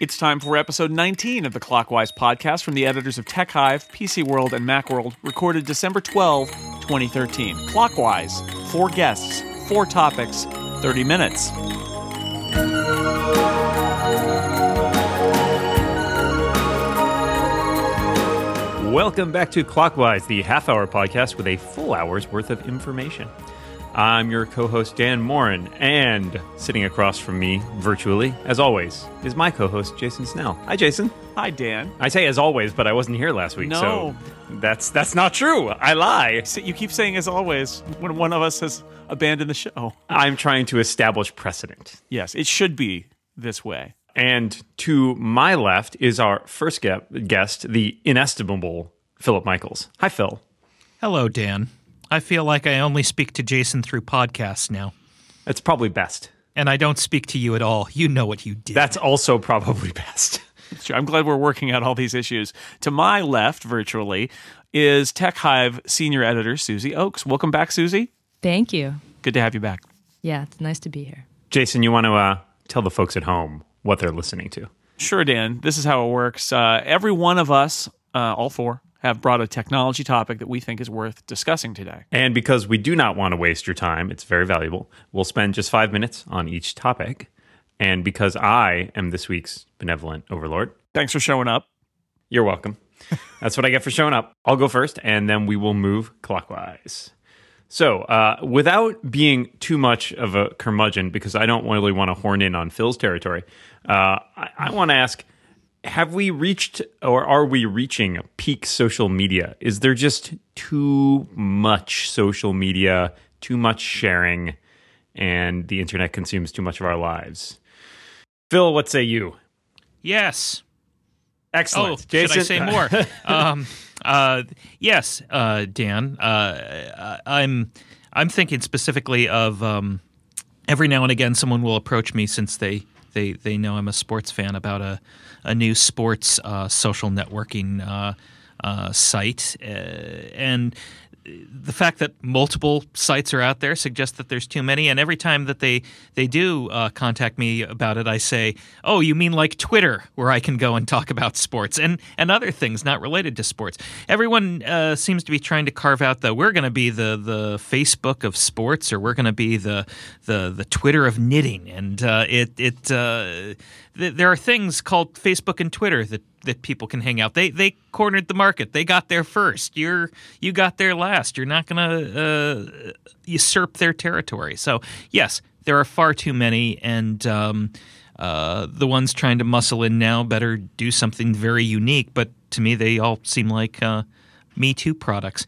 It's time for episode 19 of the Clockwise podcast from the editors of TechHive, PC World, and Macworld, recorded December 12, 2013. Clockwise, four guests, four topics, 30 minutes. Welcome back to Clockwise, the half hour podcast with a full hour's worth of information. I'm your co host, Dan Moren, and sitting across from me virtually, as always, is my co host, Jason Snell. Hi, Jason. Hi, Dan. I say as always, but I wasn't here last week, No. so that's that's not true. I lie. So you keep saying as always when one of us has abandoned the show. I'm trying to establish precedent. Yes, it should be this way. And to my left is our first guest, the inestimable Philip Michaels. Hi, Phil. Hello, Dan. I feel like I only speak to Jason through podcasts now. That's probably best. And I don't speak to you at all. You know what you did. That's also probably best. It's true. I'm glad we're working out all these issues. To my left, virtually, is TechHive senior editor Susie Ochs. Welcome back, Susie. Thank you. Good to have you back. Yeah, it's nice to be here. Jason, you want to uh, tell the folks at home what they're listening to? Sure, Dan. This is how it works. Uh, every one of us, uh, all four, have brought a technology topic that we think is worth discussing today. And because we do not want to waste your time, it's very valuable. We'll spend just five minutes on each topic. And because I am this week's benevolent overlord, Thanks for showing up. you're welcome. That's what I get for showing up. I'll go first, and then we will move clockwise. So, uh, without being too much of a curmudgeon, because I don't really want to horn in on Phil's territory, uh, I, I want to ask have we reached or are we reaching peak social media? Is there just too much social media, too much sharing, and the internet consumes too much of our lives? Phil, what say you? yes. Excellent. Oh, should I say more? um, uh, yes, uh, Dan. Uh, I'm I'm thinking specifically of um, every now and again someone will approach me since they they, they know I'm a sports fan about a a new sports uh, social networking uh, uh, site, uh, and the fact that multiple sites are out there suggests that there's too many. And every time that they they do uh, contact me about it, I say, "Oh, you mean like Twitter, where I can go and talk about sports and and other things not related to sports." Everyone uh, seems to be trying to carve out the we're going to be the the Facebook of sports, or we're going to be the the the Twitter of knitting, and uh, it it. Uh, th- there are things called Facebook and Twitter that that people can hang out. They they cornered the market. They got there first. You're you got there last. You're not going to uh, usurp their territory. So yes, there are far too many, and um, uh, the ones trying to muscle in now better do something very unique. But to me, they all seem like uh, Me Too products.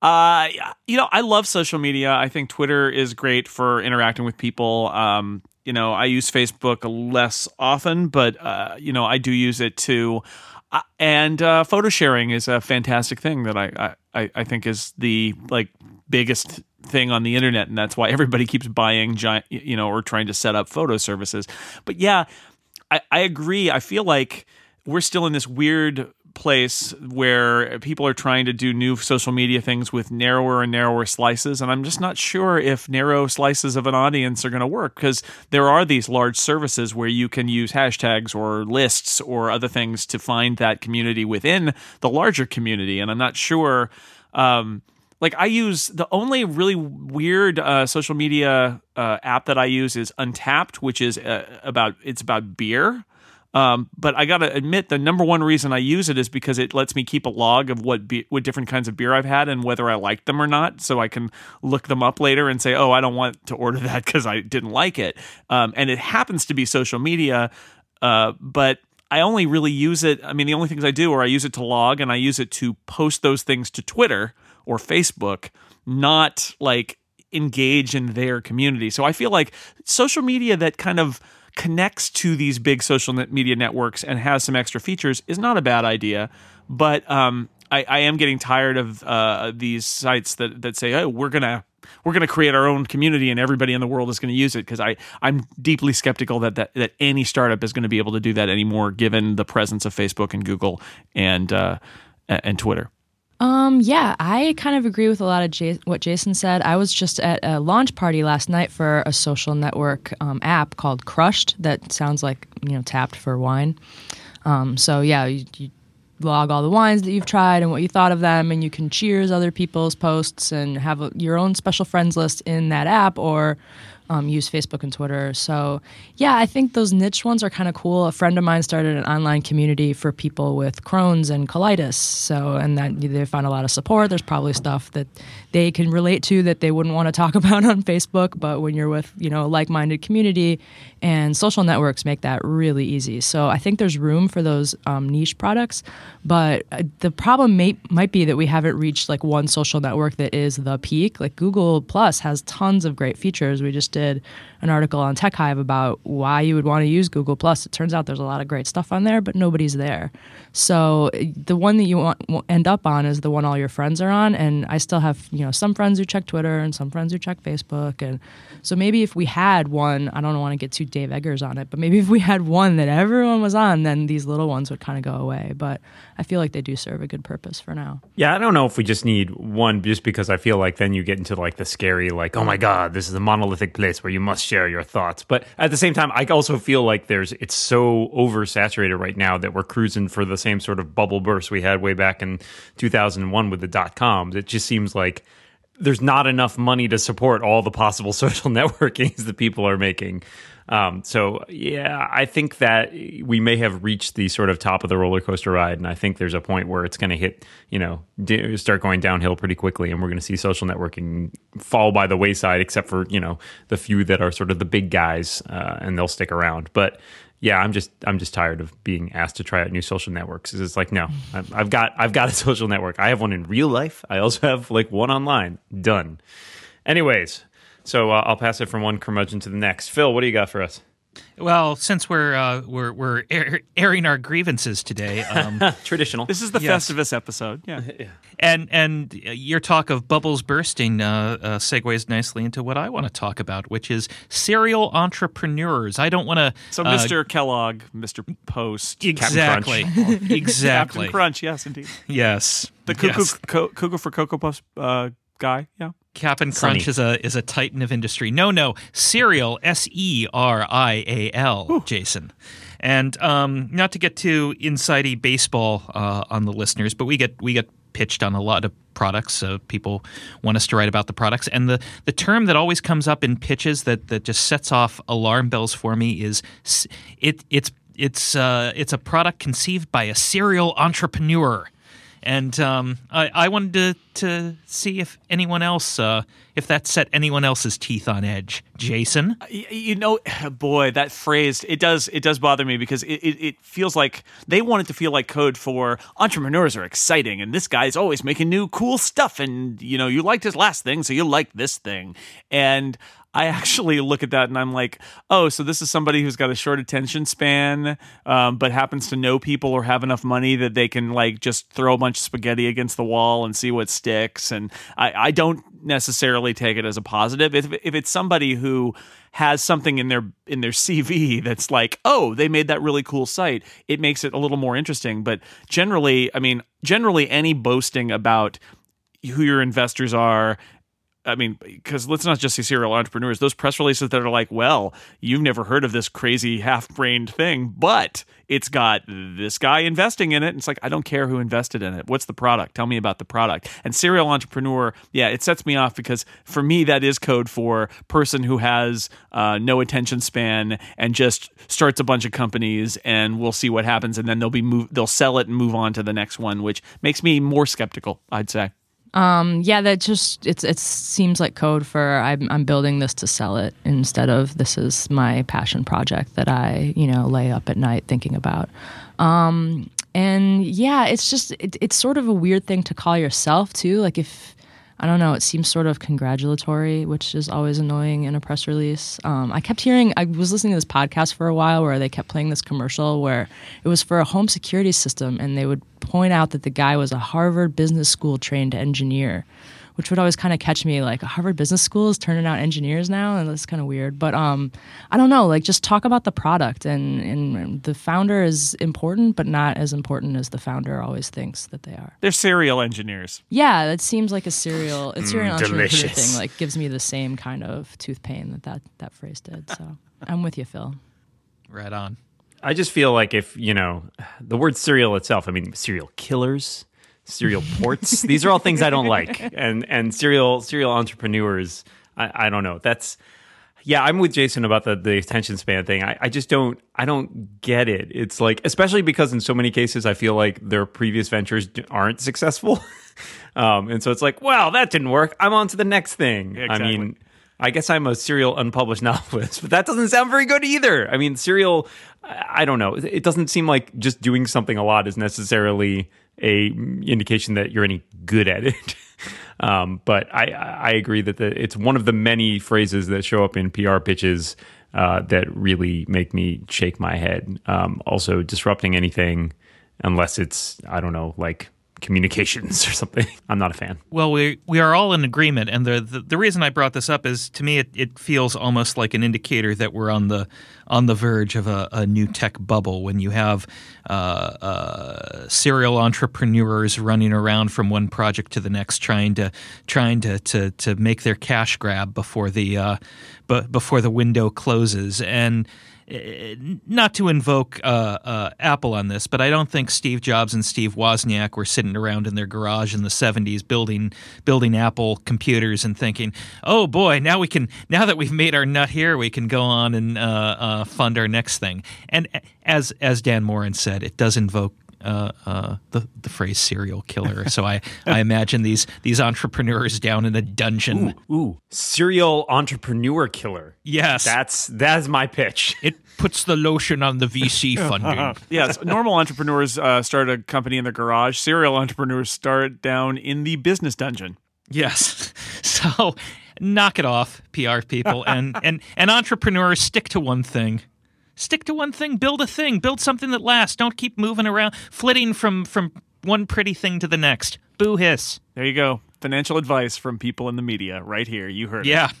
Uh, you know, I love social media. I think Twitter is great for interacting with people. Um, you know, I use Facebook less often, but uh, you know, I do use it too. Uh, and uh, photo sharing is a fantastic thing that I, I I think is the like biggest thing on the internet, and that's why everybody keeps buying giant, you know, or trying to set up photo services. But yeah, I, I agree. I feel like we're still in this weird place where people are trying to do new social media things with narrower and narrower slices and i'm just not sure if narrow slices of an audience are going to work because there are these large services where you can use hashtags or lists or other things to find that community within the larger community and i'm not sure um, like I use the only really weird uh, social media uh, app that I use is Untappd, which is uh, about it's about beer. Um, but I gotta admit, the number one reason I use it is because it lets me keep a log of what be- what different kinds of beer I've had and whether I liked them or not, so I can look them up later and say, "Oh, I don't want to order that because I didn't like it." Um, and it happens to be social media, uh, but I only really use it. I mean, the only things I do are I use it to log and I use it to post those things to Twitter or Facebook, not like engage in their community. So I feel like social media that kind of connects to these big social media networks and has some extra features is not a bad idea. But um, I, I am getting tired of uh, these sites that that say, "Oh, we're gonna." We're going to create our own community, and everybody in the world is going to use it. Because I, I'm deeply skeptical that, that that any startup is going to be able to do that anymore, given the presence of Facebook and Google and uh, and Twitter. Um, yeah, I kind of agree with a lot of J- what Jason said. I was just at a launch party last night for a social network um, app called Crushed that sounds like you know tapped for wine. Um, so yeah, you, you log all the wines that you've tried and what you thought of them, and you can cheers other people's posts and have a, your own special friends list in that app or um, use Facebook and Twitter. So, yeah, I think those niche ones are kind of cool. A friend of mine started an online community for people with Crohn's and colitis. So, and that they found a lot of support. There's probably stuff that they can relate to that they wouldn't want to talk about on Facebook. But when you're with, you know, a like minded community and social networks make that really easy. So, I think there's room for those um, niche products. But uh, the problem may, might be that we haven't reached like one social network that is the peak. Like Google Plus has tons of great features. We just did an article on TechHive about why you would want to use Google Plus. It turns out there's a lot of great stuff on there, but nobody's there. So the one that you want end up on is the one all your friends are on. And I still have you know some friends who check Twitter and some friends who check Facebook. And so maybe if we had one, I don't want to get too Dave Eggers on it, but maybe if we had one that everyone was on, then these little ones would kind of go away. But I feel like they do serve a good purpose for now. Yeah, I don't know if we just need one just because I feel like then you get into like the scary, like, oh my God, this is a monolithic place where you must share your thoughts. But at the same time, I also feel like there's it's so oversaturated right now that we're cruising for the same sort of bubble burst we had way back in 2001 with the dot coms. It just seems like there's not enough money to support all the possible social networkings that people are making. Um, so yeah, I think that we may have reached the sort of top of the roller coaster ride, and I think there's a point where it's going to hit, you know, start going downhill pretty quickly, and we're going to see social networking fall by the wayside, except for you know the few that are sort of the big guys, uh, and they'll stick around. But yeah, I'm just I'm just tired of being asked to try out new social networks. It's like no, I've got I've got a social network. I have one in real life. I also have like one online. Done. Anyways, so uh, I'll pass it from one curmudgeon to the next. Phil, what do you got for us? Well, since we're uh, we're we're air, airing our grievances today, um, traditional. This is the Yes. Festivus episode. Yeah. and and your talk of bubbles bursting uh, uh, segues nicely into what I want to talk about, which is serial entrepreneurs. I don't want to. So, Mr. Kellogg, Mr. Post, exactly, exactly, Captain Crunch, yes, indeed. yes, The cuckoo, yes. co- cuckoo for Cocoa Puffs uh, guy, yeah. Captain Crunch is a is a titan of industry. No, no, serial S E R I A L, Jason. And um, not to get too insidey baseball uh, on the listeners, but we get we get pitched on a lot of products. So people want us to write about the products. And the the term that always comes up in pitches that that just sets off alarm bells for me is it it's it's uh, it's a product conceived by a serial entrepreneur. And um, I, I wanted to, to see if anyone else, uh, if that set anyone else's teeth on edge. Jason? You know boy that phrase it does it does bother me because it, it, it feels like they want it to feel like code for entrepreneurs are exciting and this guy's always making new cool stuff and you know you liked his last thing so you like this thing and I actually look at that and I'm like, oh, so this is somebody who's got a short attention span, um, but happens to know people or have enough money that they can like just throw a bunch of spaghetti against the wall and see what sticks. And I, I don't necessarily take it as a positive. If, if it's somebody who has something in their in their CV that's like, oh, they made that really cool site, it makes it a little more interesting. But generally, I mean, generally any boasting about who your investors are I mean, because let's not just say serial entrepreneurs. Those press releases that are like, "Well, you've never heard of this crazy half-brained thing, but it's got this guy investing in it." And it's like, I don't care who invested in it. What's the product? Tell me about the product. And serial entrepreneur, yeah, it sets me off because for me, that is code for person who has uh, no attention span and just starts a bunch of companies, and we'll see what happens, and then they'll be move, they'll sell it and move on to the next one, which makes me more skeptical. I'd say. Yeah, that just it's it seems like code for I'm I'm building this to sell it instead of this is my passion project that I you know lay up at night thinking about. Um, and yeah, it's just it, it's sort of a weird thing to call yourself too. Like if I don't know, it seems sort of congratulatory, which is always annoying in a press release. Um, I kept hearing, I was listening to this podcast for a while where they kept playing this commercial where it was for a home security system, and they would point out that the guy was a Harvard Business School trained engineer, which would always kind of catch me like Harvard Business School is turning out engineers now, and that's kind of weird. But um, I don't know, like just talk about the product, and, and the founder is important, but not as important as the founder always thinks that they are. They're serial engineers. Yeah, that seems like a serial, a serial entrepreneur thing. Like gives me the same kind of tooth pain that that, that phrase did. So I'm with you, Phil. Right on. I just feel like if, you know, the word serial itself, I mean, serial killers, serial ports, these are all things I don't like. And and serial serial entrepreneurs, I, I don't know. That's yeah, I'm with Jason about the, the attention span thing. I, I just don't I don't get it. It's like especially because in so many cases I feel like their previous ventures aren't successful. um, and so it's like, well, that didn't work. I'm on to the next thing. I Exactly. mean, I guess I'm a serial unpublished novelist, but that doesn't sound very good either. I mean, serial, I I don't know. It doesn't seem like just doing something a lot is necessarily a indication that you're any good at it. um, but I, I agree that the, it's one of the many phrases that show up in PR pitches uh, that really make me shake my head. Um, also, disrupting anything, unless it's, I don't know, like communications or something. I'm not a fan. Well, we we are all in agreement, and the, the the reason I brought this up is to me it, it feels almost like an indicator that we're on the on the verge of a, a new tech bubble when you have uh, uh, serial entrepreneurs running around from one project to the next, trying to trying to to, to make their cash grab before the uh, bu- before the window closes and. Not to invoke uh, uh, Apple on this, but I don't think Steve Jobs and Steve Wozniak were sitting around in their garage in the '70s building building Apple computers and thinking, "Oh boy, now we can now that we've made our nut here, we can go on and uh, uh, fund our next thing." And as as Dan Moren said, it does invoke uh, uh, the the phrase serial killer. So I, I imagine these these entrepreneurs down in a dungeon. Ooh, serial entrepreneur killer. Yes, That's that's my pitch. it puts the lotion on the VC funding. Yes, normal entrepreneurs uh, start a company in their garage. Serial entrepreneurs start down in the business dungeon. yes. So knock it off, PR people, and and and entrepreneurs stick to one thing. Stick to one thing. Build a thing. Build something that lasts. Don't keep moving around, flitting from from one pretty thing to the next. Boo hiss. There you go. Financial advice from people in the media right here. You heard it. Yeah.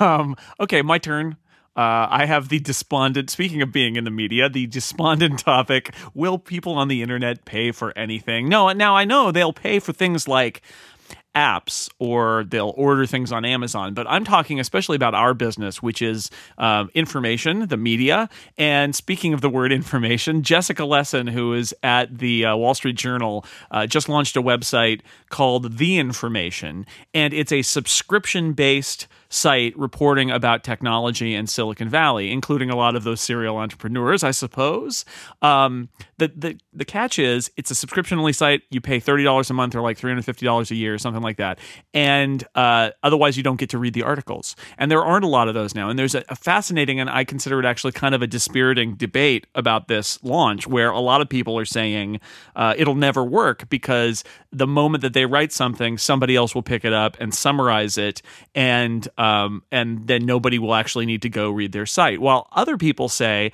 Um, okay, my turn. Uh, I have the despondent, speaking of being in the media, the despondent topic Will people on the internet pay for anything? No, now I know they'll pay for things like apps or they'll order things on Amazon, but I'm talking especially about our business, which is um, information, the media. And speaking of the word information, Jessica Lessin, who is at the uh, Wall Street Journal, uh, just launched a website called The Information, and it's a subscription based site reporting about technology in Silicon Valley, including a lot of those serial entrepreneurs, I suppose. Um, the, the the catch is it's a subscription only site. You pay thirty dollars a month or like three hundred fifty dollars a year, or something like that, and uh, otherwise you don't get to read the articles. And there aren't a lot of those now. And there's a, a fascinating and I consider it actually kind of a dispiriting debate about this launch, where a lot of people are saying uh, it'll never work because the moment that they write something, somebody else will pick it up and summarize it, and um, and then nobody will actually need to go read their site. While other people say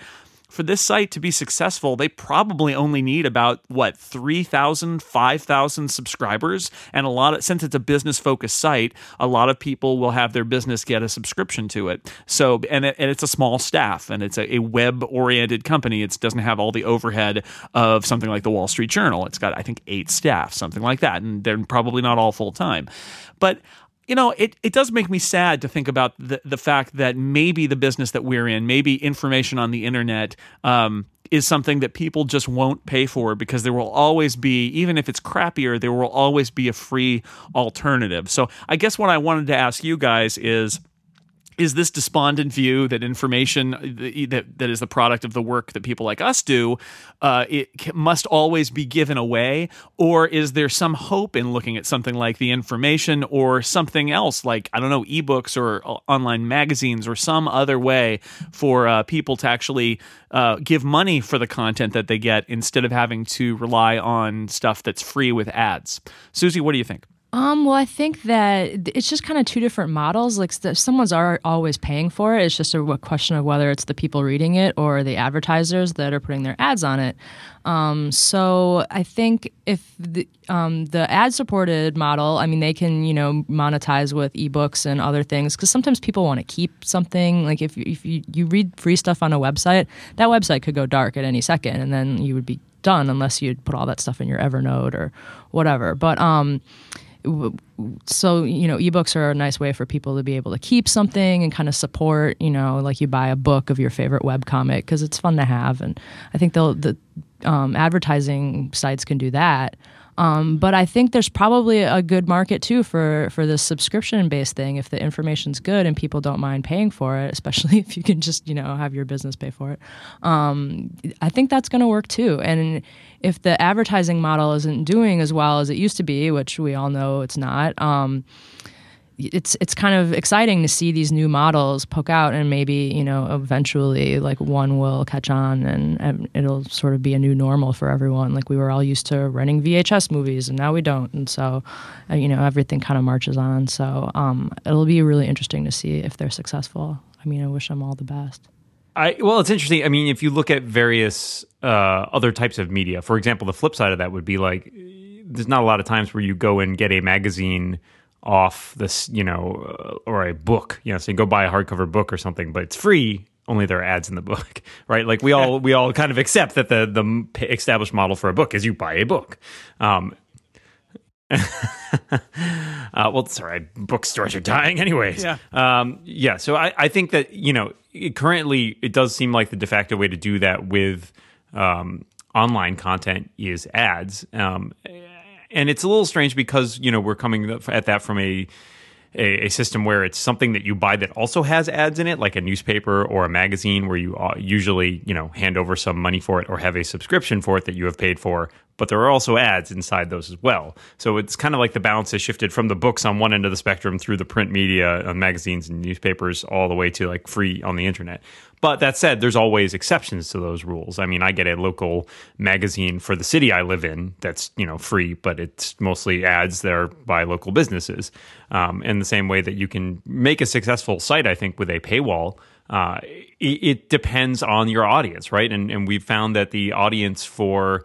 for this site to be successful, they probably only need about what 3,000, 5,000 subscribers. And a lot of, since it's a business focused site, a lot of people will have their business get a subscription to it. So, and, it, and it's a small staff and it's a, a web oriented company. It doesn't have all the overhead of something like the Wall Street Journal. It's got, I think, eight staff, something like that. And they're probably not all full time. But you know, it, it does make me sad to think about the, the fact that maybe the business that we're in, maybe information on the internet, um, is something that people just won't pay for because there will always be, even if it's crappier, there will always be a free alternative. So I guess what I wanted to ask you guys is is this despondent view that information that that is the product of the work that people like us do uh, it must always be given away? Or is there some hope in looking at something like the information or something else like i don't know ebooks or uh, online magazines or some other way for uh, people to actually uh, give money for the content that they get instead of having to rely on stuff that's free with ads? Susie what do you think Um, well, I think that it's just kind of two different models. Like someone's are always paying for it. It's just a question of whether it's the people reading it or the advertisers that are putting their ads on it. Um, so I think if the, um, the ad-supported model, I mean, they can you know monetize with ebooks and other things because sometimes people want to keep something. Like if if you, you read free stuff on a website, that website could go dark at any second, and then you would be done unless you put all that stuff in your Evernote or whatever. But um, so you know ebooks are a nice way for people to be able to keep something and kind of support you know like you buy a book of your favorite web comic because it's fun to have and i think they'll the um, advertising sites can do that um, but I think there's probably a good market too for for this subscription based thing if the information's good and people don't mind paying for it, especially if you can just you know have your business pay for it. Um, I think that's going to work too. And if the advertising model isn't doing as well as it used to be, which we all know it's not. Um, it's it's kind of exciting to see these new models poke out and maybe you know eventually like one will catch on and, and, it'll sort of be a new normal for everyone. Like we were all used to renting vhs movies and now we don't. And so uh, you know everything kind of marches on. So um, it'll be really interesting to see if they're successful. I mean i wish them all the best. I, well, it's interesting. I mean, if you look at various uh, other types of media, for example, the flip side of that would be like there's not a lot of times where you go and get a magazine off this, you know, uh, or a book, you know, so you go buy a hardcover book or something, but it's free. Only there are ads in the book, right? Like we all we all kind of accept that the the established model for a book is you buy a book. Um, uh, well, sorry, bookstores are dying, anyways. Yeah, um, yeah. So I, I think that you know it, currently it does seem like the de facto way to do that with um, online content is ads. Um, and it's a little strange because you know we're coming at that from a, a, a system where it's something that you buy that also has ads in it, like a newspaper or a magazine, where you uh, usually you know hand over some money for it or have a subscription for it that you have paid for but there are also ads inside those as well. So it's kind of like the balance has shifted from the books on one end of the spectrum through the print media, uh, magazines and newspapers, all the way to like free on the internet. But that said, there's always exceptions to those rules. I mean, I get a local magazine for the city I live in that's you know free, but it's mostly ads that are by local businesses. Um, in the same way that you can make a successful site, I think, with a paywall. Uh, it, it depends on your audience, right? And and we've found that the audience for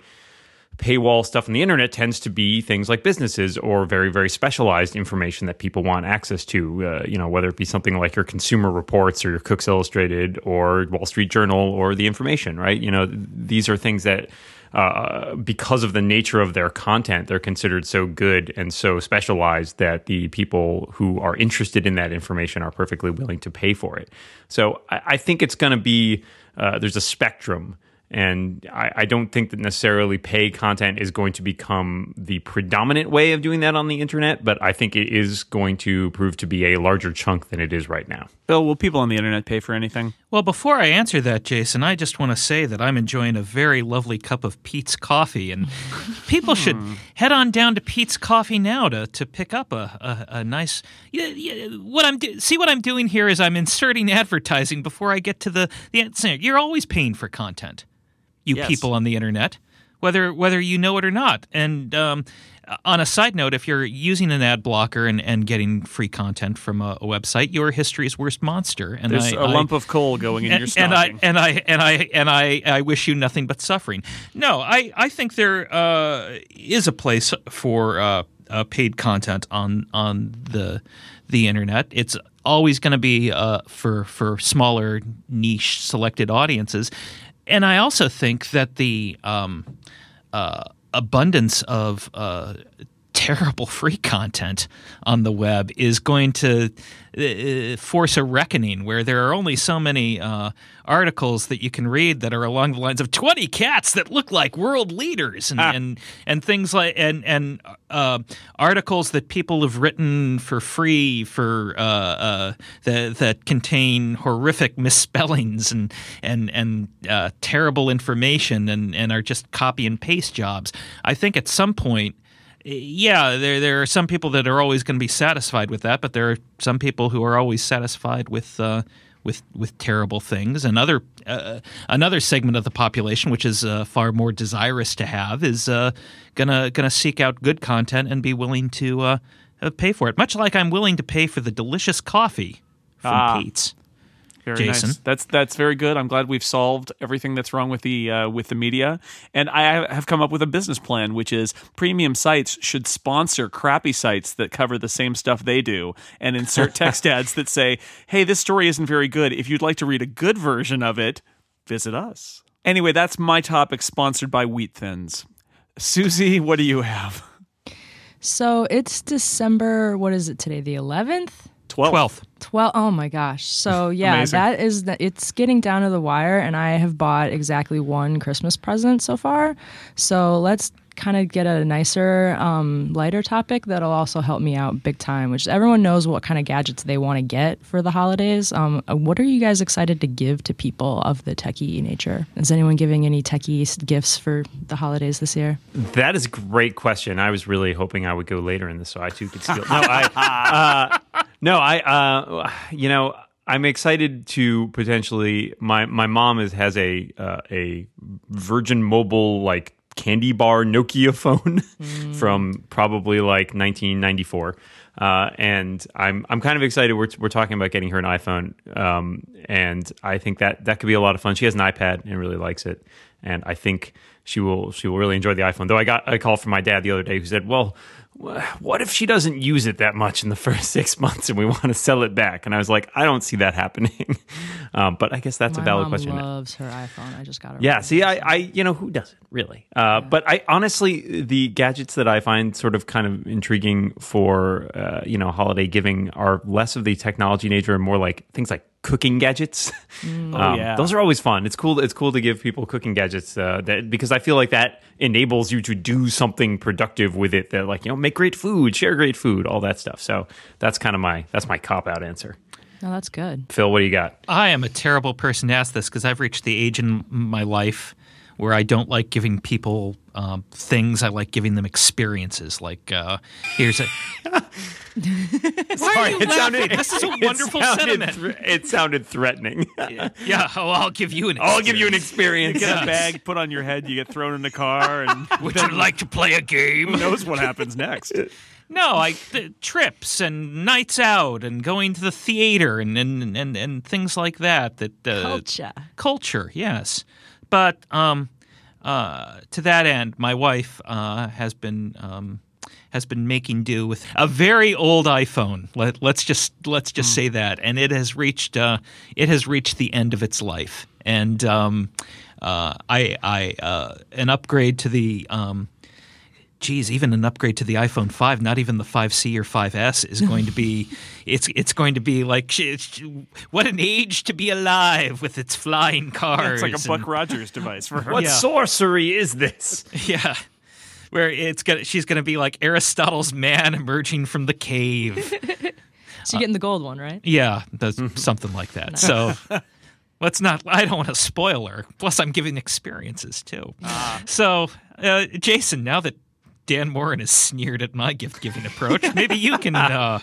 paywall stuff on the internet tends to be things like businesses or very very specialized information that people want access to uh, you know whether it be something like your consumer reports or your cooks illustrated or wall street journal or the information right you know these are things that uh, because of the nature of their content, they're considered so good and so specialized that the people who are interested in that information are perfectly willing to pay for it. So I, I think it's going to be uh, there's a spectrum and I, I, don't think that necessarily pay content is going to become the predominant way of doing that on the internet, but I think it is going to prove to be a larger chunk than it is right now. Bill, will people on the internet pay for anything? Well, before I answer that, Jason, I just want to say that I'm enjoying a very lovely cup of Pete's coffee, and people should hmm. head on down to Pete's Coffee now to, to pick up a, a, a nice. Yeah, yeah, what I'm do, see what I'm doing here is I'm inserting advertising before I get to the the. You're always paying for content you yes. people on the internet, whether whether you know it or not. And um, on a side note, if you're using an ad blocker and, and getting free content from a, a website, you're history's worst monster. And there's I, a lump of coal going in and, your stocking. And I and I and I and I, I wish you nothing but suffering. No, I I think there uh, is a place for uh, uh, paid content on on the the internet. It's always going to be uh, for for smaller niche selected audiences and I also think that the um, uh, abundance of uh, terrible free content on the web is going to uh, force a reckoning where there are only so many uh, articles that you can read that are along the lines of 20 cats that look like world leaders and, ah. and, and things like and and uh, articles that people have written for free for uh, uh, that that contain horrific misspellings and and and uh, terrible information and and are just copy and paste jobs. I think at some point yeah, there there are some people that are always going to be satisfied with that, but there are some people who are always satisfied with uh, with with terrible things. Another uh, another segment of the population, which is uh, far more desirous to have, is uh, gonna gonna seek out good content and be willing to uh, uh, pay for it. Much like I'm willing to pay for the delicious coffee from Ah. Pete's. Very Jason? nice. That's that's very good. I'm glad we've solved everything that's wrong with the uh, with the media, and I have come up with a business plan, which is premium sites should sponsor crappy sites that cover the same stuff they do, and insert text ads that say, "Hey, this story isn't very good. If you'd like to read a good version of it, visit us." Anyway, that's my topic, sponsored by Wheat Thins. Susie, what do you have? So it's December. What is it today? The 11th. Twelve. Twelfth. Twelve. Oh my gosh. So yeah, Amazing. that is the, it's getting down to the wire, and I have bought exactly one Christmas present so far. So let's kind of get a nicer, um, lighter topic that'll also help me out big time. Which everyone knows what kind of gadgets they want to get for the holidays. Um, uh, what are you guys excited to give to people of the techie nature? Is anyone giving any techie gifts for the holidays this year? That is a great question. I was really hoping I would go later in this, so I too could steal. No, I, uh, no, I, uh, you know, I'm excited to potentially. My my mom is has a uh, a Virgin Mobile like candy bar Nokia phone from probably like 1994. Uh, and I'm I'm kind of excited. We're we're talking about getting her an iPhone, um, and I think that that could be a lot of fun. She has an iPad and really likes it, and I think she will she will really enjoy the iPhone. Though I got a call from my dad the other day who said, "Well, what if she doesn't use it that much in the first six months and we want to sell it back?" And I was like, "I don't see that happening." um, but I guess that's My a valid question. loves her iPhone. I just got her. Yeah, see, I, I, you know, who doesn't really? Uh, But I honestly, the gadgets that I find sort of kind of intriguing for, uh, you know, holiday giving are less of the technology nature and more like things like cooking gadgets. Oh, yeah. those are always fun. It's cool. It's cool to give people cooking gadgets uh, that because I feel like that enables you to do something productive with it. That like you know, make great food, share great food, all that stuff. So that's kind of my that's my cop out answer. No, that's good. Phil, what do you got? I am a terrible person to ask this because I've reached the age in my life where I don't like giving people um, things. I like giving them experiences. Like uh, here's a. Why are you laughing? this is a it wonderful sounded sentiment. thr- it sounded threatening. yeah, oh, I'll give you an. I'll give you an experience. experience. Get a bag put on your head, you get thrown in the car, and Would you like to play a game? who knows what happens next? No, I th- trips and nights out and going to the theater and and and, and things like that. That uh, Culture. culture, yes. But um, uh, to that end, my wife uh, has been um, has been making do with a very old iPhone. Let, let's just let's just say that, and it has reached uh, it has reached the end of its life. And um, uh, I I uh, an upgrade to the um, geez, even an upgrade to the iPhone 5, not even the 5C or 5S is going to be it's it's going to be like what an age to be alive with its flying cars. It's like a Buck Rogers device for her. What Yeah. sorcery is this? yeah. Where it's gonna she's gonna be like Aristotle's man emerging from the cave. So you're getting the gold one, right? Yeah, that's something like that. So let's not. I don't want to spoil her. Plus, I'm giving experiences too. So, uh, Jason, now that Dan Moren is sneered at my gift giving approach, maybe you can uh,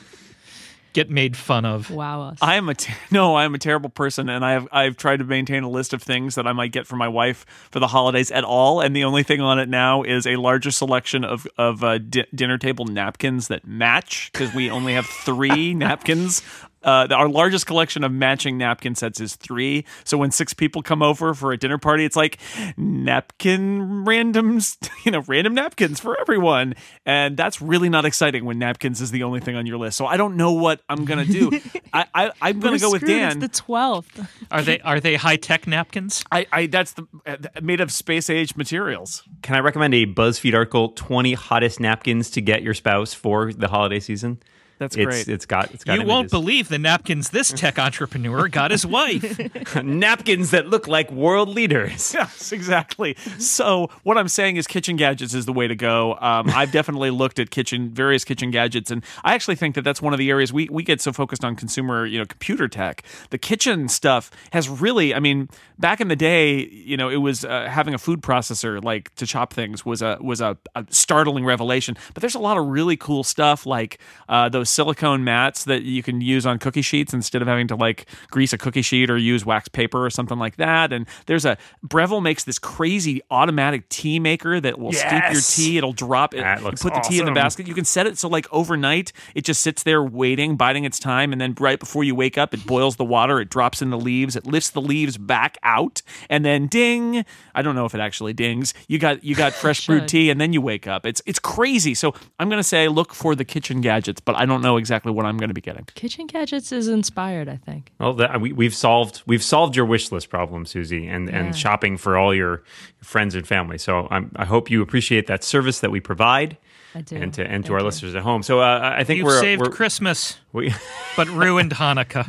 get made fun of. Wow us. I am a t- no, I am a terrible person, and I have I've tried to maintain a list of things that I might get for my wife for the holidays at all, and the only thing on it now is a larger selection of of uh, di- dinner table napkins that match because we only have three napkins. Uh, our largest collection of matching napkin sets is three. So when six people come over for a dinner party, it's like napkin randoms, you know, random napkins for everyone. And that's really not exciting when napkins is the only thing on your list. So I don't know what I'm gonna do. I, I I'm gonna We're go with screwed. Dan. It's the twelfth. Are they are they high tech napkins? I, I that's the uh, made of space age materials. Can I recommend a BuzzFeed article? Twenty hottest napkins to get your spouse for the holiday season. That's it's, great. It's got it's got You won't believe the napkins this tech entrepreneur got his wife. napkins that look like world leaders. Yes, exactly. So what I'm saying is kitchen gadgets is the way to go. Um, I've definitely looked at kitchen various kitchen gadgets, and I actually think that that's one of the areas we we get so focused on consumer, you know, computer tech. The kitchen stuff has really, I mean, back in the day, you know, it was uh, having a food processor like to chop things was a was a, a startling revelation. But there's a lot of really cool stuff like uh, those those silicone mats that you can use on cookie sheets instead of having to like grease a cookie sheet or use wax paper or something like that. And there's a Breville makes this crazy automatic tea maker that will steep your tea. It'll drop it. That you looks put the tea in the basket. You can set it so like overnight it just sits there waiting, biding its time, and then right before you wake up, it boils the water. It drops in the leaves. It lifts the leaves back out, and then ding. I don't know if it actually dings. You got you got fresh brewed tea, and then you wake up. It's it's crazy. So I'm gonna say look for the kitchen gadgets, but I don't know exactly what I'm gonna be getting. Kitchen gadgets is inspired, I think. Well, that, we, we've solved we've solved your wish list problem, Susie, and, Yeah. and shopping for all your friends and family. So I'm, I hope you appreciate that service that we provide, I do. And to and to I our do. listeners at home. So uh, I think You've we're, saved we're Christmas, we, but ruined Hanukkah.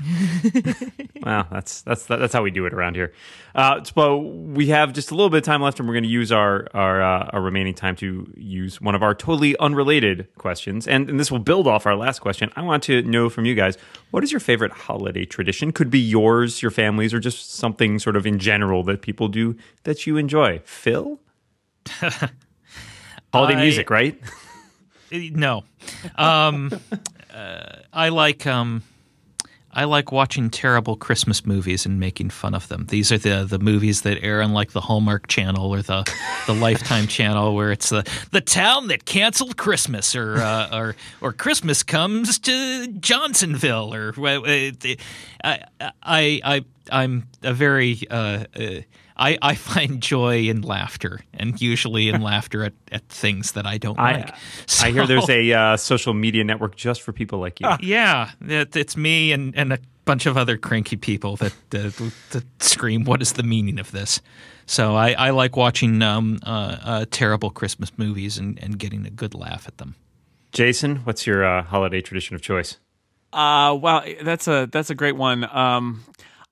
well, that's that's that's how we do it around here. Uh, so we have just a little bit of time left, and we're going to use our our, uh, our remaining time to use one of our totally unrelated questions, and, and this will build off our last question. I want to know from you guys what is your favorite holiday tradition? Could be yours, your family's, or just something sort of in general that people do that you enjoy. Phil, holiday I- music, right? No, um, uh, I like um, I like watching terrible Christmas movies and making fun of them. These are the the movies that air on like the Hallmark Channel or the the Lifetime Channel, where it's the the town that canceled Christmas, or uh, or or Christmas comes to Johnsonville, or uh, I I I I'm a very uh, uh, I, I find joy in laughter, and usually in laughter at, at things that I don't I like. I hear there's a uh, social media network just for people like you. yeah, it, it's me and, and a bunch of other cranky people that, uh, that scream, "What is the meaning of this?" So I, I like watching um, uh, uh, terrible Christmas movies and, and getting a good laugh at them. Jason, what's your uh, holiday tradition of choice? Uh, wow, that's a that's a great one. Um,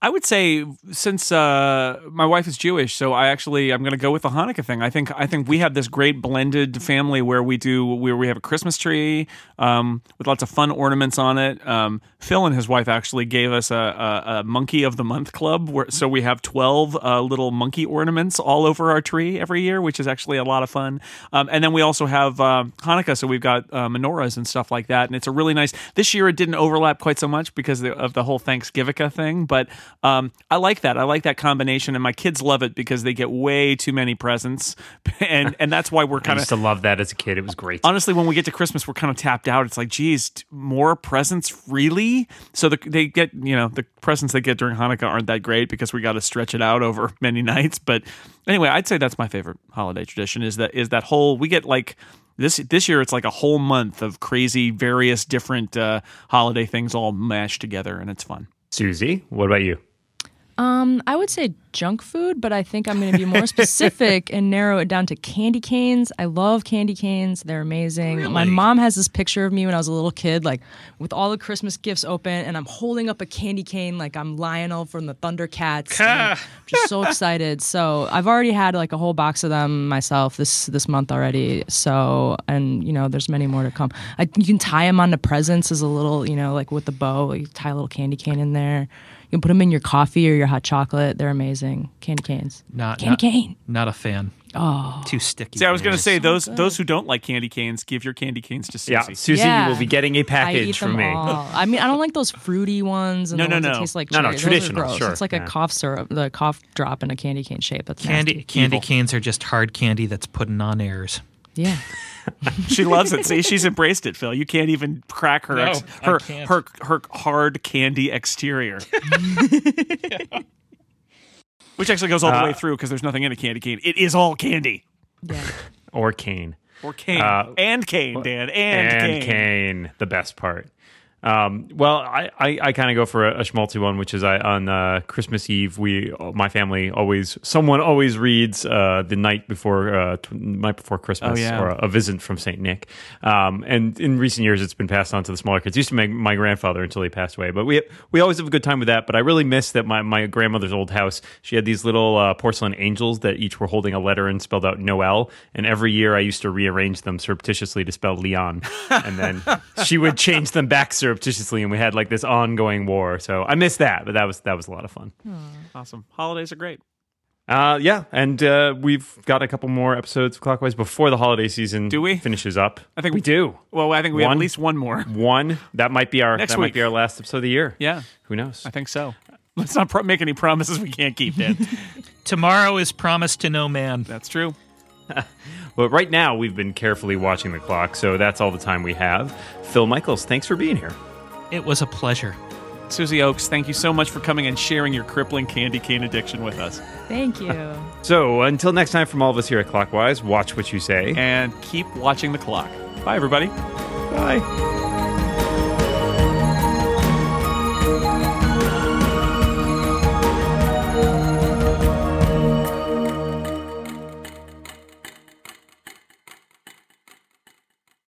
I would say since uh, my wife is Jewish, so I actually I'm going to go with the Hanukkah thing. I think I think we have this great blended family where we do where we have a Christmas tree um, with lots of fun ornaments on it. Um, Phil and his wife actually gave us a, a, a monkey of the month club, where so we have twelve uh, little monkey ornaments all over our tree every year, which is actually a lot of fun. Um, and then we also have uh, Hanukkah, so we've got uh, menorahs and stuff like that, and it's a really nice. This year it didn't overlap quite so much because of the whole Thanksgiving thing, but um, I like that. I like that combination, and my kids love it because they get way too many presents, and and that's why we're I kind used of to love that as a kid. It was great. honestly when we get to christmas we're kind of tapped out it's like geez more presents really so the, they get you know the presents they get during hanukkah aren't that great because we got to stretch it out over many nights but anyway i'd say that's my favorite holiday tradition is that is that whole we get like this this year it's like a whole month of crazy various different uh, holiday things all mashed together and it's fun Susie, what about you? Um, I would say junk food, but I think I'm going to be more specific and narrow it down to candy canes. I love candy canes; they're amazing. My mom has this picture of me when I was a little kid, like with all the Christmas gifts open, and I'm holding up a candy cane like I'm Lion-O from the Thundercats. I'm just so excited. So I've already had like a whole box of them myself this this month already. So and you know, there's many more to come. I, you can tie them onto presents as a little, you know, like with the bow. You tie a little candy cane in there. You can put them in your coffee or your hot chocolate. They're amazing. Candy canes. Not Candy not, cane. Not a fan. Oh. Too sticky. see i was going to Yes. say those those who don't like candy canes give your candy canes to susie Yeah, Susie, Yeah. you will be getting a package from me. all. I mean, I don't like those fruity ones and No, the no, ones no. that taste like No, no, cherries. Those are traditional, gross. sure, It's like yeah. a cough syrup, the cough drop in a candy cane shape. That's Candy nasty. candy Evil. canes are just hard candy that's putting on airs. Yeah. She loves it. See, she's embraced it, Phil. You can't even crack her No, ex- her, her her hard candy exterior. Which actually goes all the Uh, way through because there's nothing in a candy cane. It is all candy. Yeah. Or cane. Or cane. Uh, and cane, Dan. And, and cane. cane, the best part. Um, well, I, I, I kind of go for a, a schmaltzy one, which is I, on uh, Christmas Eve. We, my family, always someone always reads uh, the night before uh, night before Christmas, Oh, yeah. or a, visit from Saint Nick. Um, and in recent years, it's been passed on to the smaller kids. It used to make my grandfather until he passed away, but we we always have a good time with that. But I really miss that my my grandmother's old house. She had these little uh, porcelain angels that each were holding a letter and spelled out Noel. And every year, I used to rearrange them surreptitiously to spell Leon, and then she would change them back surreptitiously, and we had like this ongoing war. So I miss that, but that was that was a lot of fun. Awesome. Holidays are great. Uh, yeah, and uh, we've got a couple more episodes of Clockwise before the holiday season. Do we? finishes up? I think we do. Well, I think we have One? at least one more. One that might be our Next that might week. be our last episode of the year. Yeah, Who knows? I think so. Let's not pro- make any promises we can't keep, Dan. Tomorrow is promised to no man. That's true. But right now, we've been carefully watching the clock, so that's all the time we have. Phil Michaels, thanks for being here. It was a pleasure. Susie Ochs, thank you so much for coming and sharing your crippling candy cane addiction with us. Thank you. So until next time, from all of us here at Clockwise, watch what you say. And keep watching the clock. Bye, everybody. Bye.